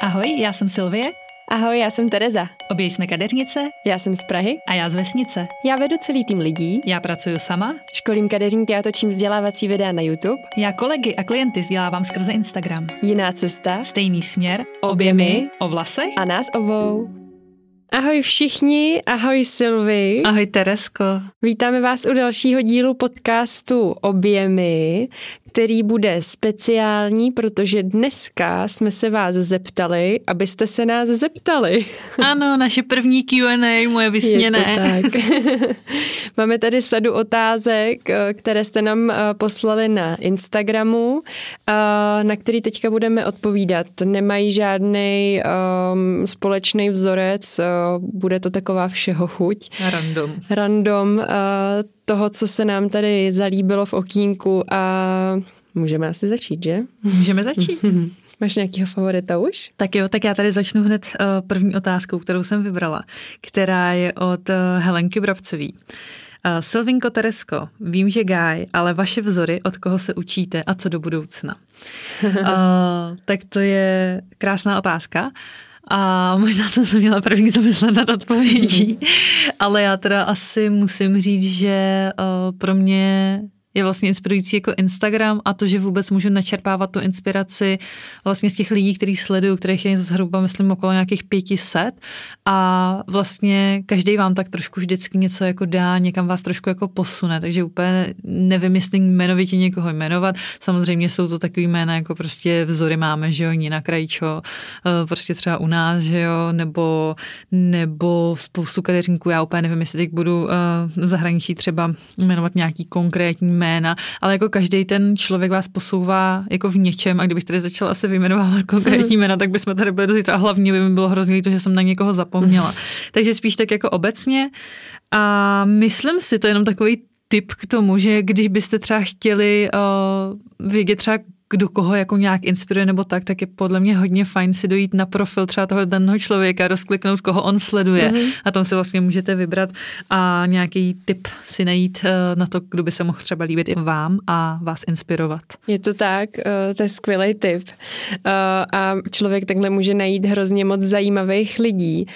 Ahoj, já jsem Silvie. Ahoj, já jsem Tereza. Obě jsme kadeřnice. Já jsem z Prahy. A já z vesnice. Já vedu celý tým lidí. Já pracuji sama. Školím kadeřníky a točím vzdělávací videa na YouTube. Já kolegy a klienty vzdělávám skrze Instagram. Jiná cesta. Stejný směr. Obě my. O vlasech. A nás obou. Ahoj všichni, ahoj Silvi. Ahoj Teresko. Vítáme vás u dalšího dílu podcastu Objemy, který bude speciální, protože dneska jsme se vás zeptali, abyste se nás zeptali. Ano, naše první Q&A, moje vysněné. Tak. Máme tady sadu otázek, které jste nám eh, poslali na Instagramu, eh, na který teďka budeme odpovídat. Nemají žádný um, společný vzorec, bude to taková všeho chuť. Random. Random. Uh, toho, co se nám tady zalíbilo v okýnku a můžeme asi začít, že? Můžeme začít. Máš nějakého favorita už? Tak jo, tak já tady začnu hned uh, první otázkou, kterou jsem vybrala, která je od uh, Helenky Brabcový. Uh, Silvinko Teresko, vím, že Guy, ale vaše vzory, od koho se učíte a co do budoucna? uh, tak to je krásná otázka. A možná jsem se měla první zamyslet nad odpovědí, ale já teda asi musím říct, že uh, pro mě je vlastně inspirující jako Instagram a to, že vůbec můžu načerpávat tu inspiraci vlastně z těch lidí, který sleduju, kterých je zhruba, myslím, okolo nějakých pětiset. A vlastně každý vám tak trošku vždycky něco jako dá, někam vás trošku jako posune, takže úplně nevím, jestli jmenovitě někoho jmenovat. Samozřejmě jsou to takový jména, jako prostě vzory máme, že jo, Nina Krajčo, eh, prostě třeba u nás, že jo, nebo, nebo spoustu kadeřníků, já úplně nevím, jestli teď budu eh, v zahraničí třeba jmenovat nějaký konkrétní jména, ale jako každý ten člověk vás posouvá jako v něčem. A kdybych tady začala se vyjmenovávat konkrétní jména, tak bychom tady byli do zítra a hlavně by mi bylo hrozně to, že jsem na někoho zapomněla. Takže spíš tak jako obecně. A myslím si, to je jenom takový tip k tomu, že když byste třeba chtěli uh, vědět třeba kdo koho jako nějak inspiruje nebo tak, tak je podle mě hodně fajn si dojít na profil třeba toho daného člověka, rozkliknout, koho on sleduje mm-hmm. a tam si vlastně můžete vybrat a nějaký tip si najít eh, na to, kdo by se mohl třeba líbit i vám a vás inspirovat. Je to tak, eh, to je skvělý tip eh, a člověk takhle může najít hrozně moc zajímavých lidí.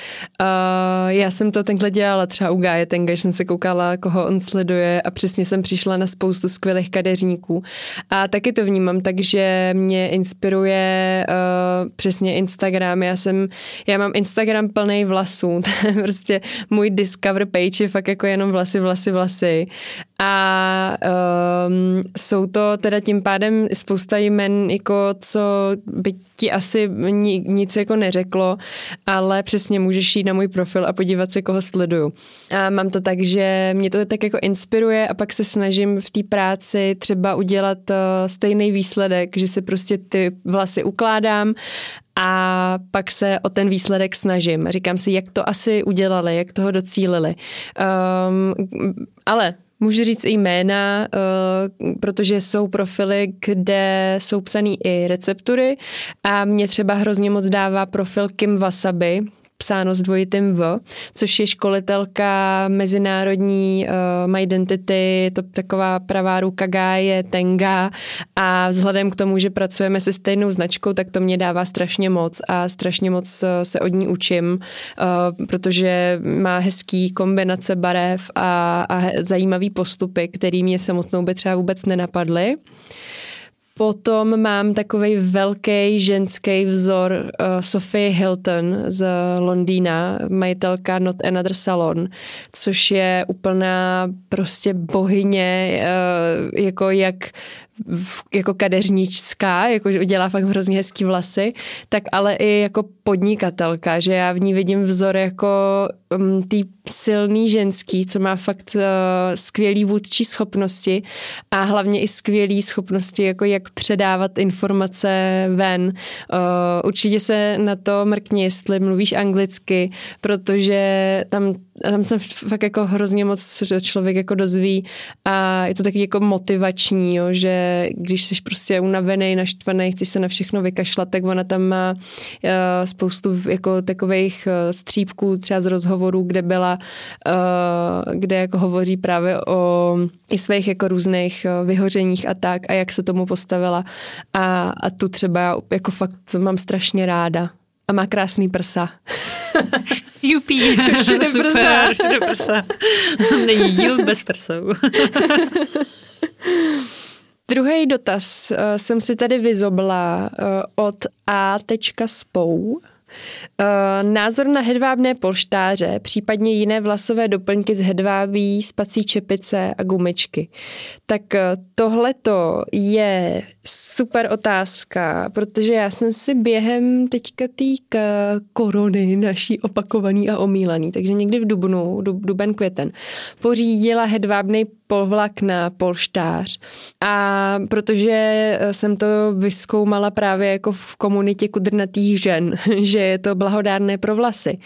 Já jsem to takhle dělala třeba u Gáje Tenga, jsem se koukala, koho on sleduje a přesně jsem přišla na spoustu skvělých kadeřníků a taky to vnímám tak, že mě inspiruje uh, přesně Instagram. Já jsem, já mám Instagram plný vlasů. To je prostě můj discover page je fakt jako jenom vlasy, vlasy, vlasy. A um, jsou to teda tím pádem spousta jmen, jako co by ti asi ni, nic jako neřeklo, ale přesně můžeš jít na můj profil a podívat se, koho sleduju. A mám to tak, že mě to tak jako inspiruje a pak se snažím v té práci třeba udělat uh, stejný výsledek, že si prostě ty vlasy ukládám a pak se o ten výsledek snažím. Říkám si, jak to asi udělali, jak toho docílili. Um, ale Můžu říct i jména, uh, protože jsou profily, kde jsou psané i receptury. A mě třeba hrozně moc dává profil Kim Wasabi, psáno s dvojitým V, což je školitelka mezinárodní uh, My Identity, to taková pravá ruka Gáje, Tenga a vzhledem k tomu, že pracujeme se stejnou značkou, tak to mě dává strašně moc a strašně moc eh, se od ní učím, uh, protože má hezký kombinace barev a, a zajímavý postupy, který mě samotnou by třeba vůbec nenapadly. Potom mám takový velký ženský vzor uh, Sophie Hilton z Londýna, majitelka Not Another Salon, což je úplná prostě bohyně, uh, jako jak jako kadeřničská, jako že dělá fakt hrozně hezký vlasy, tak ale i jako podnikatelka, že já v ní vidím vzor jako um, tý silný ženský, co má fakt uh, skvělý vůdčí schopnosti a hlavně i skvělý schopnosti, jako jak předávat informace ven. Uh, určitě se na to mrkni, jestli mluvíš anglicky, protože tam, tam jsem fakt jako hrozně moc člověk jako dozví a je to taky jako motivační, jo, že když jsi prostě unavený, naštvaný, chceš se na všechno vykašlat, tak ona tam má uh, spoustu jako takových uh, střípků třeba z rozhovorů, kde byla, uh, kde jako hovoří právě o i svých jako různých vyhořeních a tak a jak se tomu postavila a, a tu třeba jako fakt mám strašně ráda. A má krásný prsa. Jupí, všude prsa. všude prsa. Není díl bez prsou. Druhý dotaz uh, jsem si tady vyzobla uh, od A. Uh, názor na hedvábné polštáře, případně jiné vlasové doplňky z hedvábí, spací čepice a gumičky. Tak uh, tohleto je super otázka, protože já jsem si během teďka té korony naší opakovaný a omílaný, takže někdy v dubnu, dub, duben, květen, pořídila hedvábný povlak na polštář. A protože jsem to vyskoumala právě jako v komunitě kudrnatých žen, že je to blahodárné pro vlasy.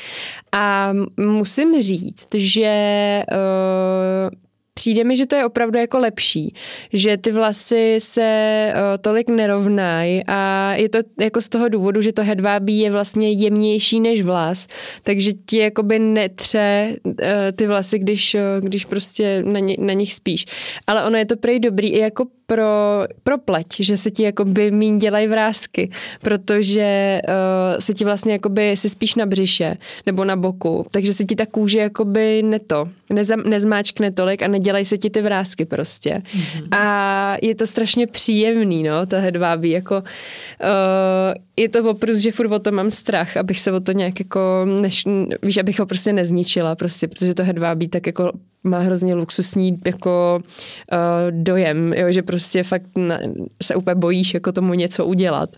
A musím říct, že uh, přijde mi, že to je opravdu jako lepší, že ty vlasy se uh, tolik nerovnají a je to jako z toho důvodu, že to hedvábí je vlastně jemnější než vlas, takže ti jakoby netře uh, ty vlasy, když, uh, když prostě na, ně, na nich spíš. Ale ono je to prej dobrý i jako pro, pro pleť, že se ti jakoby míň dělají vrázky, protože uh, se ti vlastně jakoby si spíš na břiše nebo na boku, takže se ti ta kůže jakoby neto, neza, nezmáčkne tolik a nedělají se ti ty vrázky prostě. Mm-hmm. A je to strašně příjemný, no, ta hedvábí, jako uh, je to oprus, že furt o to mám strach, abych se o to nějak jako, než, víš, abych ho prostě nezničila prostě, protože to hedvábí tak jako má hrozně luxusní jako uh, dojem, jo, že prostě fakt na, se úplně bojíš jako tomu něco udělat.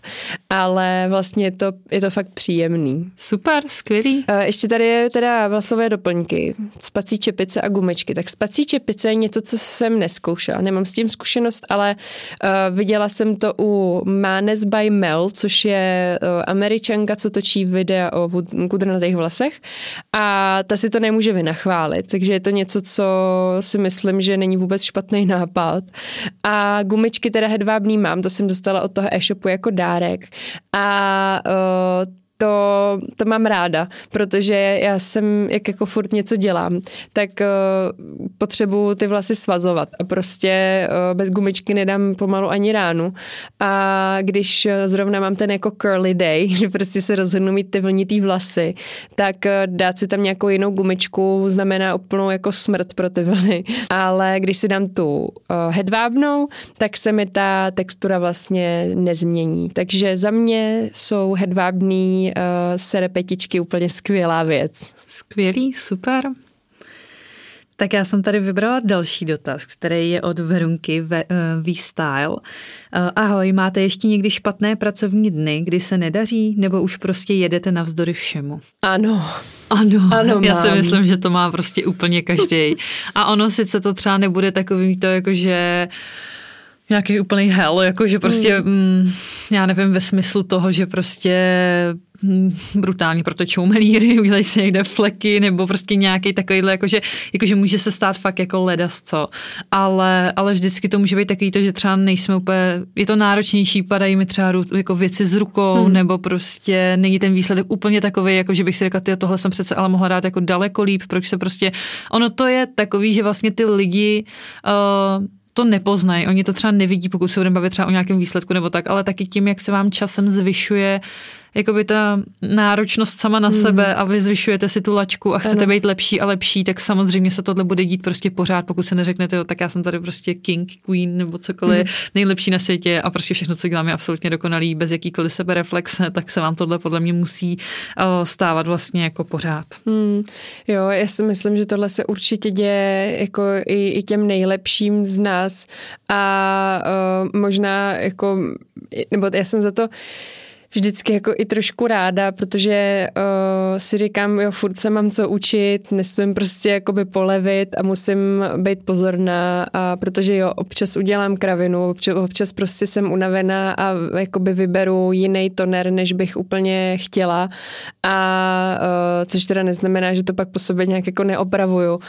Ale vlastně je to, je to fakt příjemný. Super, skvělý. Uh, ještě tady je teda vlasové doplňky, spací čepice a gumečky. Tak spací čepice je něco, co jsem neskoušela. Nemám s tím zkušenost, ale uh, viděla jsem to u Manes by Mel, což je uh, američanka, co točí videa o kudrnatých vlasech a ta si to nemůže vynachválit, takže je to něco, co si myslím, že není vůbec špatný nápad. A gumičky teda hedvábný mám, to jsem dostala od toho e-shopu jako dárek. A uh, to, to mám ráda, protože já jsem, jak jako furt něco dělám, tak uh, potřebuju ty vlasy svazovat a prostě uh, bez gumičky nedám pomalu ani ránu. A když uh, zrovna mám ten jako curly day, že prostě se rozhodnu mít ty vlnitý vlasy, tak uh, dát si tam nějakou jinou gumičku znamená úplnou jako smrt pro ty vlny. Ale když si dám tu uh, hedvábnou, tak se mi ta textura vlastně nezmění. Takže za mě jsou hedvábný uh, serepetičky úplně skvělá věc. Skvělý, super. Tak já jsem tady vybrala další dotaz, který je od Verunky V-Style. Uh, ahoj, máte ještě někdy špatné pracovní dny, kdy se nedaří, nebo už prostě jedete navzdory všemu? Ano. Ano, ano já mám. si myslím, že to má prostě úplně každý. A ono sice to třeba nebude takový to, jako že nějaký úplný hell, jako že prostě, mm. Mm, já nevím, ve smyslu toho, že prostě brutálně protečou melíry, udělají si někde fleky nebo prostě nějaký takovýhle, jakože, jakože může se stát fakt jako ledas co. Ale, ale vždycky to může být takový to, že třeba nejsme úplně, je to náročnější, padají mi třeba jako věci z rukou hmm. nebo prostě není ten výsledek úplně takový, jako že bych si řekla, tohle jsem přece ale mohla dát jako daleko líp, proč se prostě, ono to je takový, že vlastně ty lidi uh, to nepoznají, oni to třeba nevidí, pokud se budeme bavit třeba o nějakém výsledku nebo tak, ale taky tím, jak se vám časem zvyšuje jakoby ta náročnost sama na hmm. sebe a vy zvyšujete si tu lačku a chcete ano. být lepší a lepší, tak samozřejmě se tohle bude dít prostě pořád, pokud se neřeknete, jo, tak já jsem tady prostě king, queen nebo cokoliv, hmm. nejlepší na světě a prostě všechno, co dělám, je absolutně dokonalý, bez jakýkoliv sebereflexe, tak se vám tohle podle mě musí stávat vlastně jako pořád. Hmm. Jo, já si myslím, že tohle se určitě děje jako i, i těm nejlepším z nás a uh, možná jako, nebo já jsem za to vždycky jako i trošku ráda, protože uh, si říkám, jo, furt se mám co učit, nesmím prostě jakoby polevit a musím být pozorná, a protože jo, občas udělám kravinu, občas, občas prostě jsem unavená a jakoby vyberu jiný toner, než bych úplně chtěla. A uh, což teda neznamená, že to pak po sobě nějak jako neopravuju, uh,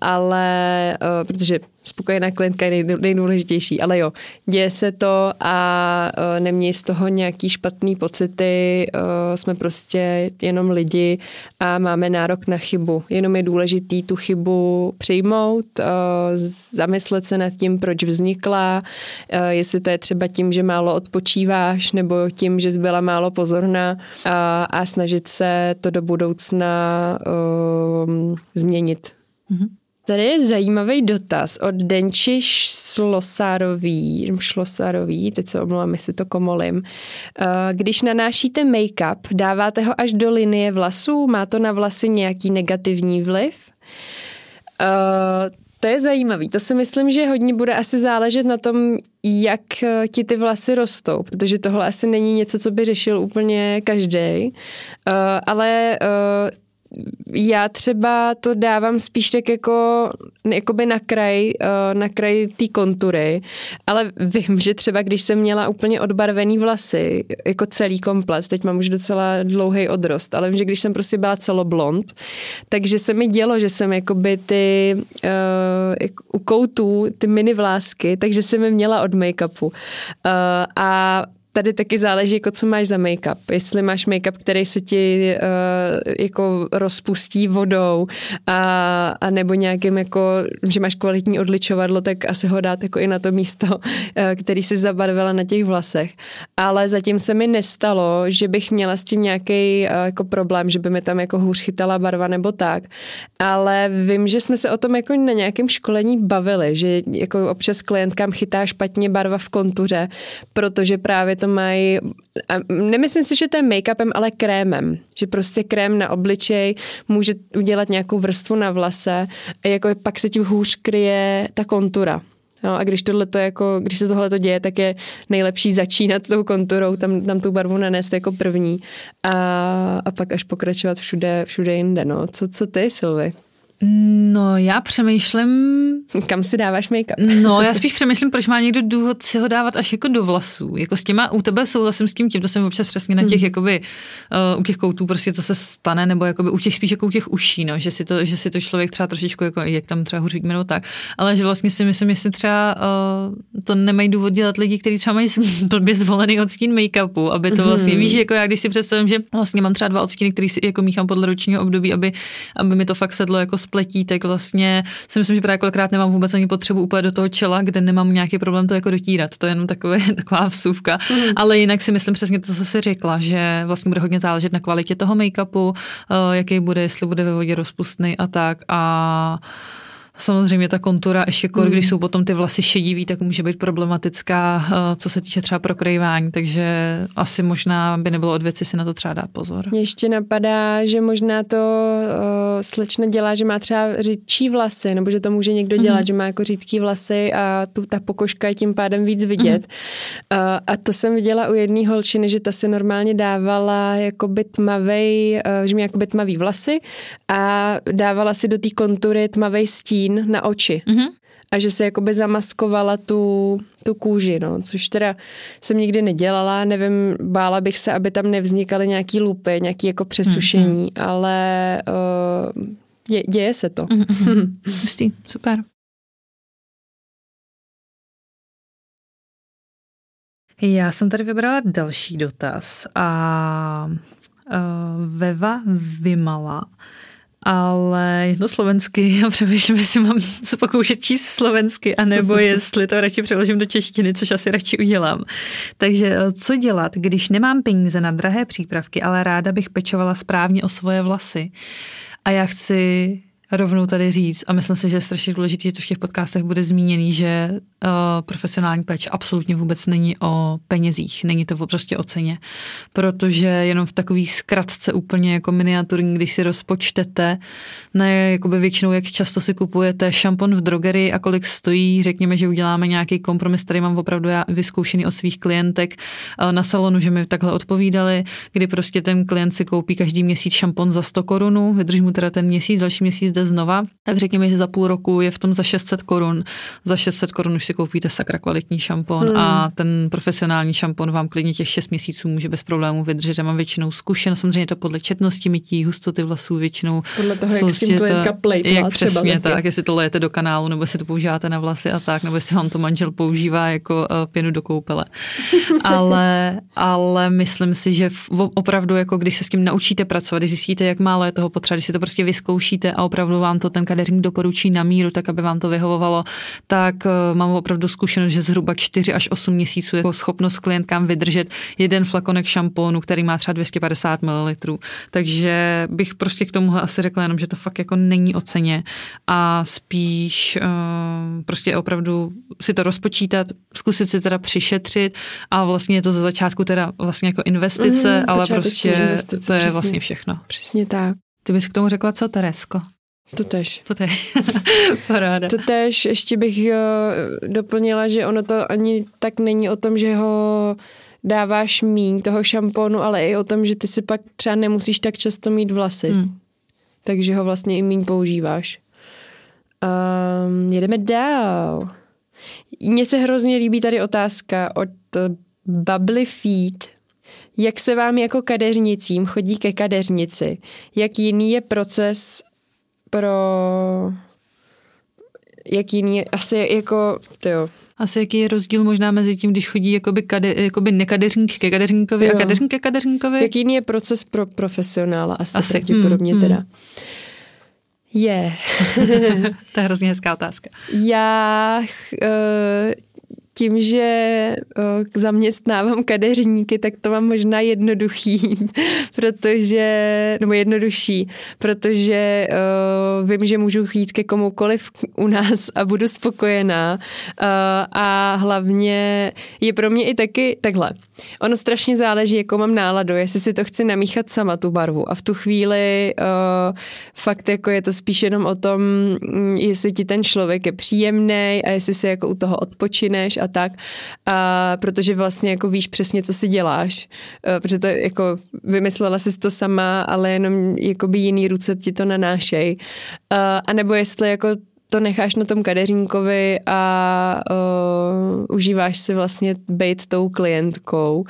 ale uh, protože spokojená klientka je nejdůležitější, ale jo, děje se to a uh, neměj z toho nějaký špatný pocity, uh, jsme prostě jenom lidi a máme nárok na chybu. Jenom je důležitý tu chybu přijmout, uh, zamyslet se nad tím, proč vznikla, jestli to je třeba tím, že málo odpočíváš, nebo tím, že jsi byla málo pozorná a, a snažit se to do budoucna změnit. Mm-hmm. Tady je zajímavý dotaz od Denči Šlosárový, Šlosárový, teď se omlouvám, jestli to komolím. Eh, když nanášíte make-up, dáváte ho až do linie vlasů? Má to na vlasy nějaký negativní vliv? Uh, to je zajímavý. To si myslím, že hodně bude asi záležet na tom, jak eh, ti ty vlasy rostou, protože tohle asi není něco, co by řešil úplně každý. Ale já třeba to dávám spíš tak jako jakoby na kraj, eh, na kraj té kontury, ale vím, že třeba když jsem měla úplně odbarvený vlasy, jako celý komplet, teď mám už docela dlouhý odrost, ale vím, že když jsem prostě byla celoblond, takže se mi dělo, že jsem jakoby ty uh, u koutů, ty mini vlásky, takže jsem je měla od make-upu. Uh, a tady taky záleží, jako co máš za make-up. Jestli máš make-up, který se ti uh, jako rozpustí vodou a, a nebo nějakým jako, že máš kvalitní odličovadlo, tak asi ho dát jako i na to místo, uh, který si zabarvila na těch vlasech. Ale zatím se mi nestalo, že bych měla s tím nějaký uh, jako problém, že by mi tam jako hůř chytala barva nebo tak. Ale vím, že jsme se o tom jako na nějakém školení bavili, že jako občas klientkám chytá špatně barva v kontuře, protože právě to mají, a nemyslím si, že to je make-upem, ale krémem. Že prostě krém na obličej může udělat nějakou vrstvu na vlase a jako pak se tím hůř kryje ta kontura. No, a když, tohleto jako, když se tohle děje, tak je nejlepší začínat tou konturou, tam, tam tu barvu nanést jako první a, a pak až pokračovat všude, všude jinde. No. Co, co ty, Silvi? No, já přemýšlím... Kam si dáváš make-up? No, já spíš přemýšlím, proč má někdo důvod si ho dávat až jako do vlasů. Jako s těma, u tebe souhlasím s tím, tím to jsem občas přesně na těch, hmm. jakoby, uh, u těch koutů prostě co se stane, nebo jakoby u těch spíš jako u těch uší, no, že si to, že si to člověk třeba trošičku, jako, jak tam třeba hůř nebo tak, ale že vlastně si myslím, jestli třeba uh, to nemají důvod dělat lidi, kteří třeba mají blbě zvolený odstín make-upu, aby to vlastně, hmm. víš, jako já když si představím, že vlastně mám třeba dva odstíny, který si jako míchám podle ročního období, aby, aby mi to fakt sedlo jako spletí, tak vlastně si myslím, že právě kolikrát nemám vůbec ani potřebu úplně do toho čela, kde nemám nějaký problém to jako dotírat. To je jenom takové, taková vsuvka. Mm. Ale jinak si myslím přesně to, co jsi řekla, že vlastně bude hodně záležet na kvalitě toho make-upu, eh, jaký bude, jestli bude ve vodě rozpustný a tak. A Samozřejmě ta kontura ještě kor, mm. když jsou potom ty vlasy šedivý, tak může být problematická, eh, co se týče třeba prokrývání, takže asi možná by nebylo od věci si na to třeba dát pozor. Mě ještě napadá, že možná to uh, slečna dělá, že má třeba řídčí vlasy, nebo že to může někdo dělat, mm. že má jako řídký vlasy a tu ta pokožka je tím pádem víc vidět. Mm. Uh, a to jsem viděla u jedné holčiny, že ta si normálně dávala jakoby tmavej, uh, že měla jakoby tmavý vlasy a dávala si do té kontury tmavej stín stín na oči. Mm-hmm. A že se jakoby zamaskovala tu, tu kůži, no, což teda jsem nikdy nedělala, nevím, bála bych se, aby tam nevznikaly nějaký lupy, nějaký jako přesušení, mm-hmm. ale uh, je, děje se to. Mm-hmm. Hustý, super. Já jsem tady vybrala další dotaz a uh, Veva Vymala ale to slovensky. Já přemýšlím, jestli mám se pokoušet číst slovensky, anebo jestli to radši přeložím do češtiny, což asi radši udělám. Takže eh, co dělat, když nemám peníze na drahé přípravky, ale ráda bych pečovala správně o svoje vlasy a já chci rovnou tady říct, a myslím si, že je strašně důležité, že to v těch podcastech bude zmíněný, že uh, profesionální péče absolutně vůbec není o penězích, není to prostě o ceně, protože jenom v takový zkratce úplně jako miniaturní, když si rozpočtete, ne jakoby většinou, jak často si kupujete šampon v drogerii a kolik stojí, řekněme, že uděláme nějaký kompromis, který mám opravdu já vyzkoušený od svých klientek uh, na salonu, že mi takhle odpovídali, kdy prostě ten klient si koupí každý měsíc šampon za 100 korunů, vydrží mu teda ten měsíc, další měsíc koupíte znova, tak řekněme, že za půl roku je v tom za 600 korun. Za 600 korun už si koupíte sakra kvalitní šampon hmm. a ten profesionální šampon vám klidně těch 6 měsíců může bez problémů vydržet. Já mám většinou zkušenost, samozřejmě to podle četnosti mytí, hustoty vlasů většinou. Podle toho, jak s tím to, plejtla, jak přesně tak, jestli to lejete do kanálu, nebo jestli to používáte na vlasy a tak, nebo jestli vám to manžel používá jako uh, pěnu do koupele. ale, ale myslím si, že v, opravdu, jako když se s tím naučíte pracovat, když zjistíte, jak málo je toho potřeba, když si to prostě vyzkoušíte a opravdu vám to ten kadeřník doporučí na míru, tak aby vám to vyhovovalo, tak uh, mám opravdu zkušenost, že zhruba 4 až 8 měsíců je jako schopnost klientkám vydržet jeden flakonek šampónu, který má třeba 250 ml. Takže bych prostě k tomu asi řekla jenom, že to fakt jako není o ceně a spíš uh, prostě opravdu si to rozpočítat, zkusit si teda přišetřit a vlastně je to za začátku teda vlastně jako investice, mm, ale prostě investice, to je přesně. vlastně všechno. Přesně tak. Ty bys k tomu řekla co, Teresko? To tež. To tež. Paráda. To tež. Ještě bych uh, doplnila, že ono to ani tak není o tom, že ho dáváš míň toho šampónu, ale i o tom, že ty si pak třeba nemusíš tak často mít vlasy. Hmm. Takže ho vlastně i míň používáš. Um, jedeme dál. Mně se hrozně líbí tady otázka od Bubbly Feed. Jak se vám jako kadeřnicím chodí ke kadeřnici? Jak jiný je proces pro... Jak jiný. Asi jako... Tyjo, asi jaký je rozdíl možná mezi tím, když chodí jakoby, kade, jakoby nekadeřník ke kadeřníkovi jo. a kadeřník ke kadeřníkovi? Jaký je proces pro profesionála? Asi, asi. pravděpodobně hmm, teda. Hmm. Je. Yeah. to je hrozně hezká otázka. Já uh, tím, že zaměstnávám kadeřníky, tak to mám možná jednoduchý, protože, nebo jednodušší, protože vím, že můžu jít ke komukoliv u nás a budu spokojená a hlavně je pro mě i taky takhle. Ono strašně záleží, jakou mám náladu, jestli si to chci namíchat sama tu barvu. A v tu chvíli uh, fakt jako je to spíš jenom o tom, mm, jestli ti ten člověk je příjemný a jestli si jako u toho odpočineš a tak, a protože vlastně jako víš přesně, co si děláš, uh, protože to jako vymyslela jsi to sama, ale jenom jakoby jiný ruce ti to nanášej. Uh, a nebo jestli jako to necháš na tom kadeřínkovi a uh, užíváš si vlastně být tou klientkou. Uh,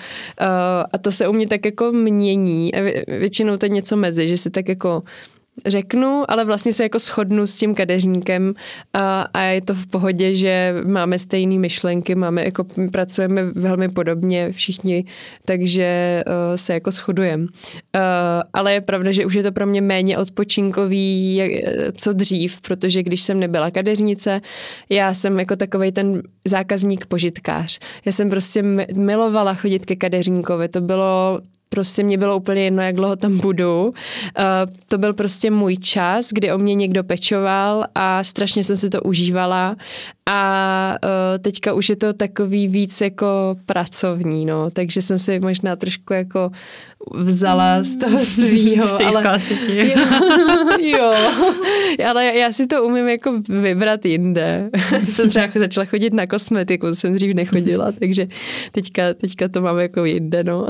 a to se u mě tak jako mění. Většinou to je něco mezi, že si tak jako řeknu, ale vlastně se jako shodnu s tím kadeřníkem a, a je to v pohodě, že máme stejné myšlenky, máme jako pracujeme velmi podobně všichni, takže uh, se jako shodujeme. Uh, ale je pravda, že už je to pro mě méně odpočinkový, jak, co dřív, protože když jsem nebyla kadeřnice, já jsem jako takový ten zákazník požitkář. Já jsem prostě milovala chodit ke kadeřníkovi, to bylo prostě mě bylo úplně jedno, jak dlouho tam budu. Uh, to byl prostě můj čas, kdy o mě někdo pečoval a strašně jsem si to užívala a uh, teďka už je to takový víc jako pracovní, no, takže jsem si možná trošku jako vzala z toho svýho. Z té ale, jo, jo, ale já si to umím jako vybrat jinde. jsem třeba začala chodit na kosmetiku, jsem dřív nechodila, takže teďka, teďka to mám jako jinde, no.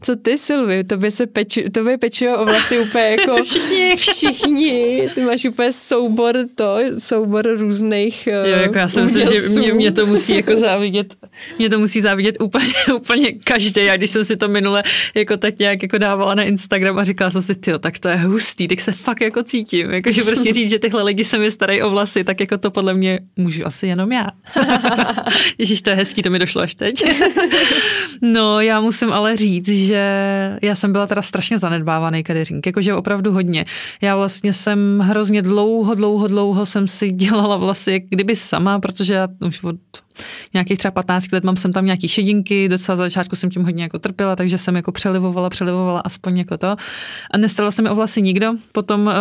Co ty, Silvi? Tobě se peči, tobě peči o vlasy úplně jako všichni. všichni. Ty máš úplně soubor to, soubor různých Jo, jako já si myslím, že mě, mě, to musí jako závidět, mě to musí závidět úplně, úplně každý. Já když jsem si to minule jako tak nějak jako dávala na Instagram a říkala jsem si, ty, tak to je hustý, tak se fakt jako cítím. Jakože prostě říct, že tyhle lidi se mi starají o vlasy, tak jako to podle mě můžu asi jenom já. Ježíš, to je hezký, to mi došlo až teď. no, já musím ale říct, že já jsem byla teda strašně zanedbávaný kadeřník, jakože opravdu hodně. Já vlastně jsem hrozně dlouho, dlouho, dlouho jsem si dělala vlasy, kdyby sama, protože já už od nějakých třeba 15 let mám jsem tam nějaký šedinky, docela za začátku jsem tím hodně jako trpěla, takže jsem jako přelivovala, přelivovala aspoň jako to. A nestarala se mi o vlasy nikdo. Potom uh,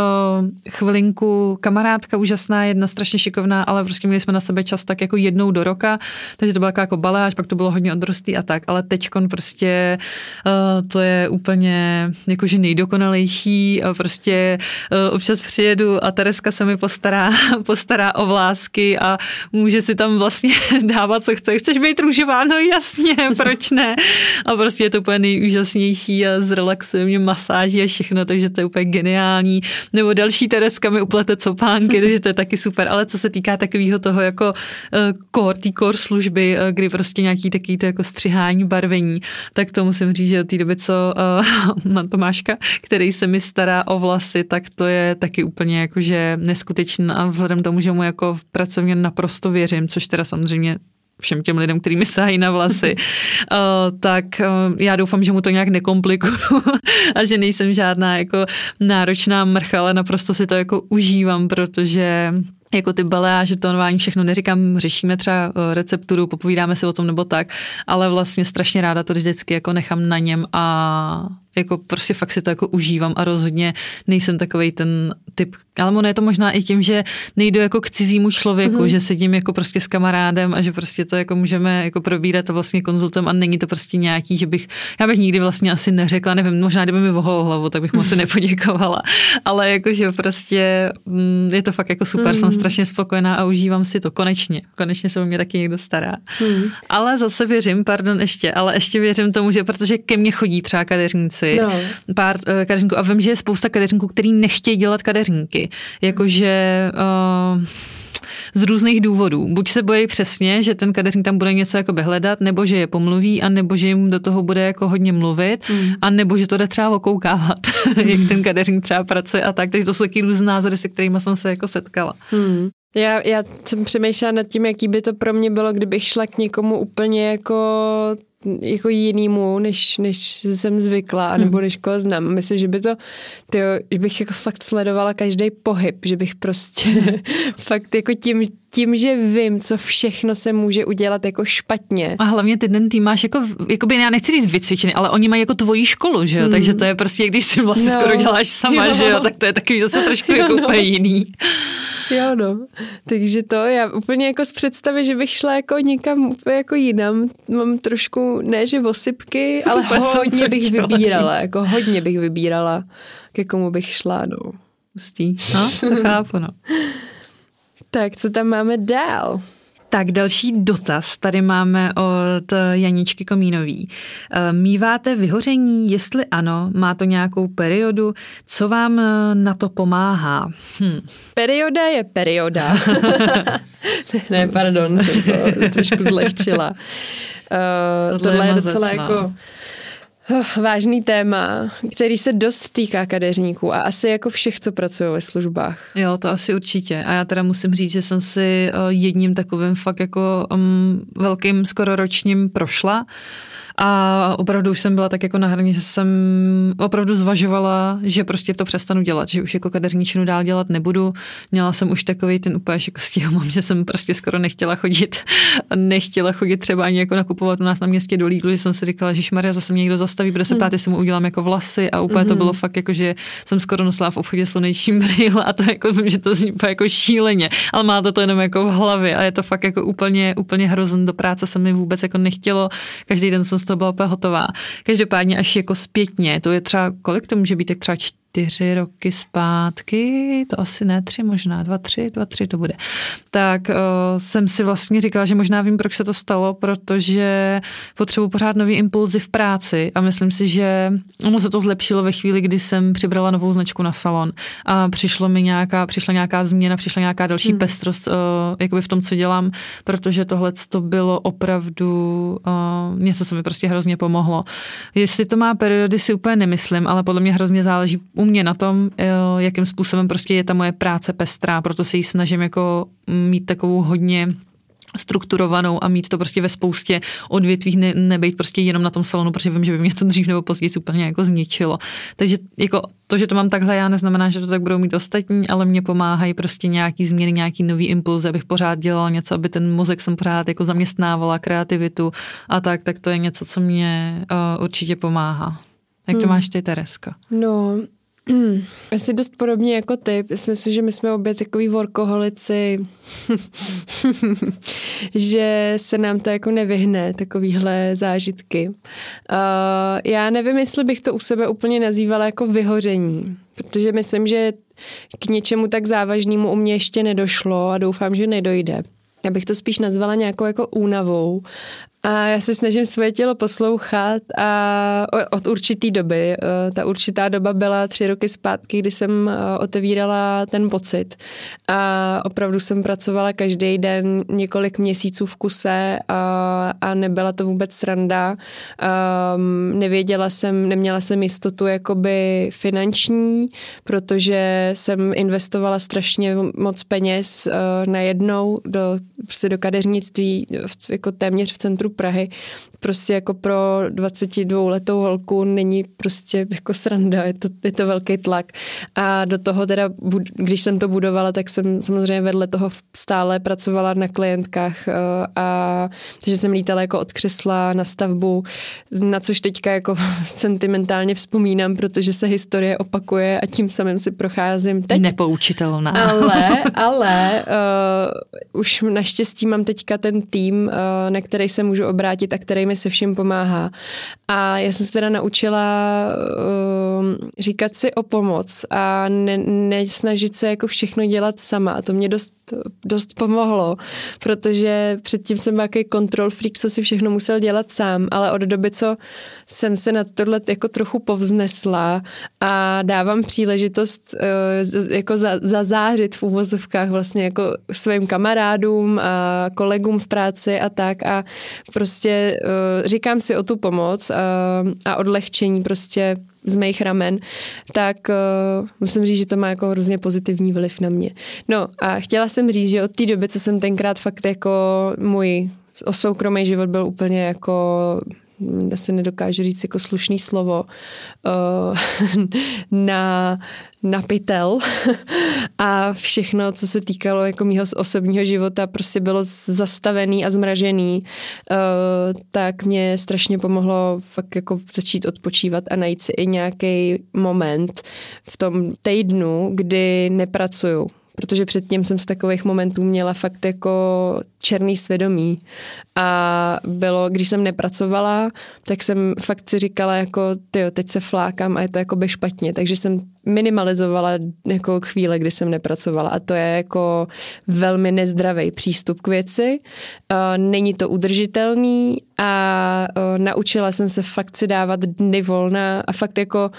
chvilinku kamarádka úžasná, jedna strašně šikovná, ale prostě měli jsme na sebe čas tak jako jednou do roka, takže to byla jako baláž, pak to bylo hodně odrostý a tak, ale teďkon prostě uh, to je úplně jakože nejdokonalejší a prostě uh, občas přijedu a Tereska se mi postará, postará o vlásky a může si tam vlastně dávat, co chceš. Chceš být růžová? No jasně, proč ne? A prostě je to úplně nejúžasnější a zrelaxuje mě masáží a všechno, takže to je úplně geniální. Nebo další Tereska mi uplete copánky, takže to je taky super. Ale co se týká takového toho jako uh, core, tý core služby, uh, kdy prostě nějaký takový to jako střihání, barvení, tak to musím říct, že od té doby, co uh, mám Tomáška, který se mi stará o vlasy, tak to je taky úplně jakože neskutečné a vzhledem tomu, že mu jako pracovně naprosto věřím, což teda samozřejmě všem těm lidem, kterými sahají na vlasy, uh, tak uh, já doufám, že mu to nějak nekomplikuju a že nejsem žádná jako náročná mrcha, ale naprosto si to jako užívám, protože jako ty baleáže, tonování, všechno neříkám, řešíme třeba recepturu, popovídáme si o tom nebo tak, ale vlastně strašně ráda to vždycky jako nechám na něm a jako prostě fakt si to jako užívám a rozhodně nejsem takový ten typ, ale ono je to možná i tím, že nejdu jako k cizímu člověku, mm-hmm. že sedím jako prostě s kamarádem a že prostě to jako můžeme jako probírat a vlastně konzultem a není to prostě nějaký, že bych, já bych nikdy vlastně asi neřekla, nevím, možná kdyby mi vohol hlavu, tak bych mu asi nepoděkovala, ale jakože prostě mm, je to fakt jako super, mm-hmm. jsem strašně spokojená a užívám si to konečně, konečně se o mě taky někdo stará. Mm-hmm. Ale zase věřím, pardon ještě, ale ještě věřím tomu, že protože ke mně chodí třeba kadeřníci, no. pár uh, kadeřníků a vím, že je spousta kadeřníků, který nechtějí dělat kadeřníky. Jakože uh, z různých důvodů. Buď se bojí přesně, že ten kadeřník tam bude něco jako hledat, nebo že je pomluví, a nebo že jim do toho bude jako hodně mluvit, mm. a nebo že to jde třeba okoukávat, jak ten kadeřník třeba pracuje a tak. Takže to jsou taky různé názory, se kterými jsem se jako setkala. Mm. Já, já jsem přemýšlela nad tím, jaký by to pro mě bylo, kdybych šla k někomu úplně jako jako jinýmu, než, než jsem zvykla, nebo hmm. než koho znám. Myslím, že by to, tyjo, že bych jako fakt sledovala každý pohyb, že bych prostě fakt jako tím, tím, že vím, co všechno se může udělat jako špatně. A hlavně ty ten tým máš jako, jakoby, já nechci říct vycvičený, ale oni mají jako tvoji školu, že jo, mm. takže to je prostě, když si vlastně no. skoro děláš sama, jo. že jo, tak to je takový zase trošku jako úplně jiný. Jo, no. Takže to, já úplně jako z představy, že bych šla jako někam úplně jako jinam, mám trošku, ne že osypky, ale hodně bych vybírala, jako hodně bych vybírala, ke komu bych šla, no. Pustý. No, to chápu, no. tak, co tam máme dál? Tak další dotaz tady máme od Janičky Komínový. Eh, míváte vyhoření? Jestli ano, má to nějakou periodu? Co vám eh, na to pomáhá? Hm. Perioda je perioda. ne, pardon, jsem to trošku zlehčila. Uh, tohle je docela jako Oh, vážný téma, který se dost týká kadeřníků a asi jako všech, co pracují ve službách. Jo, to asi určitě. A já teda musím říct, že jsem si jedním takovým fakt jako um, velkým skoro ročním prošla. A opravdu už jsem byla tak jako na hraně, že jsem opravdu zvažovala, že prostě to přestanu dělat, že už jako kadeřničinu dál dělat nebudu. Měla jsem už takový ten úplně jako s mám, že jsem prostě skoro nechtěla chodit. Nechtěla chodit třeba ani jako nakupovat u nás na městě do Lidlu, že jsem si říkala, že Maria zase mě někdo zastaví, bude se ptát, jestli mu udělám jako vlasy a úplně mm-hmm. to bylo fakt jako, že jsem skoro nosila v obchodě slunečním brýle a to jako vím, že to zní jako šíleně, ale máte to jenom jako v hlavě a je to fakt jako úplně, úplně hrozný. Do práce se mi vůbec jako nechtělo. Každý den jsem toho byla úplně hotová. Každopádně až jako zpětně, to je třeba, kolik to může být, tak třeba čtyři roky zpátky, to asi ne tři, možná dva, tři, dva, tři to bude, tak uh, jsem si vlastně říkala, že možná vím, proč se to stalo, protože potřebuji pořád nový impulzy v práci a myslím si, že ono se to zlepšilo ve chvíli, kdy jsem přibrala novou značku na salon a přišlo mi nějaká, přišla nějaká změna, přišla nějaká další hmm. pestrost uh, jakoby v tom, co dělám, protože tohle to bylo opravdu uh, něco, co mi prostě hrozně pomohlo. Jestli to má periody, si úplně nemyslím, ale podle mě hrozně záleží u mě na tom, eh, jakým způsobem prostě je ta moje práce pestrá, proto se ji snažím jako mít takovou hodně strukturovanou a mít to prostě ve spoustě odvětvích, ne, nebejt prostě jenom na tom salonu, protože vím, že by mě to dřív nebo později úplně jako zničilo. Takže jako to, že to mám takhle, já neznamená, že to tak budou mít ostatní, ale mě pomáhají prostě nějaký změny, nějaký nový impuls, abych pořád dělala něco, aby ten mozek jsem pořád jako zaměstnávala, kreativitu a tak, tak to je něco, co mě uh, určitě pomáhá. Jak to hmm. máš ty, Tereska? No, Mm, asi dost podobně jako ty. Myslím si, že my jsme obě takový workoholici, že se nám to jako nevyhne, takovýhle zážitky. Uh, já nevím, jestli bych to u sebe úplně nazývala jako vyhoření, protože myslím, že k něčemu tak závažnému u mě ještě nedošlo a doufám, že nedojde. já bych to spíš nazvala nějakou jako únavou a já se snažím svoje tělo poslouchat a od určitý doby. Eh, ta určitá doba byla tři roky zpátky, kdy jsem eh, otevírala ten pocit. A opravdu jsem pracovala každý den několik měsíců v kuse a, a nebyla to vůbec sranda. Um, nevěděla jsem, neměla jsem jistotu jakoby finanční, protože jsem investovala strašně moc peněz uh, najednou do, prostě do kadeřnictví, jako téměř v centru centru Prahy prostě jako pro 22 letou holku není prostě jako sranda, je to, je to velký tlak. A do toho teda, když jsem to budovala, tak jsem samozřejmě vedle toho stále pracovala na klientkách eh, a takže jsem lítala jako od křesla na stavbu, na což teďka jako sentimentálně vzpomínám, protože se historie opakuje a tím samým si procházím teď. Nepoučitelná. Ale, ale uh, už naštěstí mám teďka ten tým, uh, na který se můžu obrátit a který mi se všem pomáhá. A já jsem se teda naučila uh, říkat si o pomoc a ne, nesnažit se jako všechno dělat sama. A to mě dost, dost pomohlo, protože předtím jsem byl jaký control freak, co si všechno musel dělat sám, ale od doby, co jsem se na tohle jako trochu povznesla a dávám příležitost uh, jako za, zazářit v úvozovkách vlastně jako svým kamarádům a kolegům v práci a tak a prostě uh, říkám si o tu pomoc uh, a odlehčení prostě z mých ramen, tak uh, musím říct, že to má jako hrozně pozitivní vliv na mě. No a chtěla jsem říct, že od té doby, co jsem tenkrát fakt jako můj soukromý život byl úplně jako asi nedokážu říct jako slušný slovo, uh, na, na pytel. A všechno, co se týkalo jako mýho osobního života, prostě bylo zastavený a zmražený, uh, tak mě strašně pomohlo fakt jako začít odpočívat a najít si i nějaký moment v tom týdnu, kdy nepracuju protože předtím jsem z takových momentů měla fakt jako černý svědomí. A bylo, když jsem nepracovala, tak jsem fakt si říkala jako, tyjo, teď se flákám a je to jako by špatně, takže jsem minimalizovala jako chvíle, kdy jsem nepracovala. A to je jako velmi nezdravý přístup k věci. Není to udržitelný a naučila jsem se fakt si dávat dny volna a fakt jako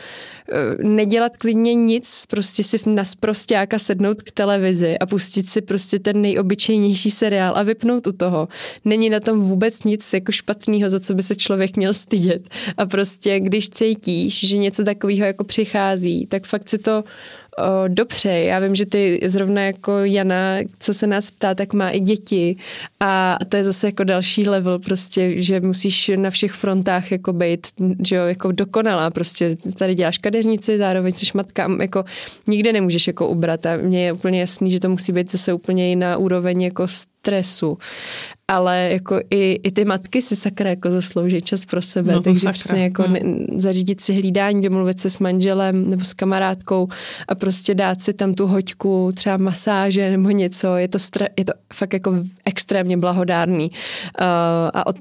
e, nedělat klidně nic, prostě si na sprostáka sednout k televizi a pustit si prostě ten nejobyčejnější seriál a vypnout u toho. Není na tom vůbec nic jako špatného, za co by se člověk měl stydět. A prostě když cítíš, že něco takového jako přichází, tak fakt si to o, dobře. Já vím, že ty zrovna jako Jana, co se nás ptá, tak má i děti a to je zase jako další level prostě, že musíš na všech frontách jako být, že jo, jako dokonalá prostě. Tady děláš kadeřnici, zároveň jsi matka, jako nikde nemůžeš jako ubrat a mně je úplně jasný, že to musí být zase úplně jiná úroveň jako stresu. Ale jako i, i ty matky si sakra jako zaslouží čas pro sebe, no takže přesně jako hmm. ne, zařídit si hlídání, domluvit se s manželem nebo s kamarádkou a prostě dát si tam tu hoďku, třeba masáže nebo něco, je to, stra, je to fakt jako extrémně blahodárný. Uh, a od,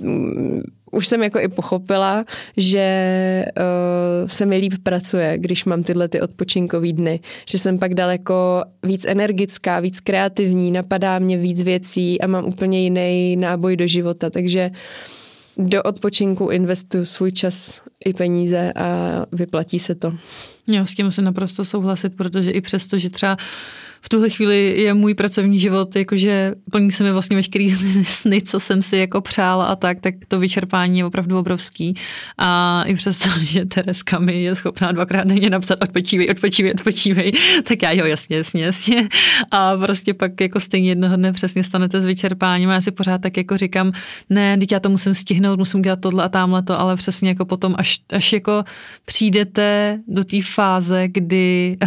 už jsem jako i pochopila, že uh, se mi líp pracuje, když mám tyhle ty odpočinkové dny. Že jsem pak daleko víc energická, víc kreativní, napadá mě víc věcí a mám úplně jiný náboj do života. Takže do odpočinku investuju svůj čas i peníze a vyplatí se to. Já s tím musím naprosto souhlasit, protože i přesto, že třeba v tuhle chvíli je můj pracovní život, jakože plní se mi vlastně veškerý sny, co jsem si jako přála a tak, tak to vyčerpání je opravdu obrovský. A i přesto, že Tereska mi je schopná dvakrát denně napsat odpočívej, odpočívej, odpočívej, tak já jo, jasně, jasně, jasně. A prostě pak jako stejně jednoho dne přesně stanete s vyčerpáním a já si pořád tak jako říkám, ne, teď já to musím stihnout, musím dělat tohle a tamhle to, ale přesně jako potom, až, až jako přijdete do té fáze, kdy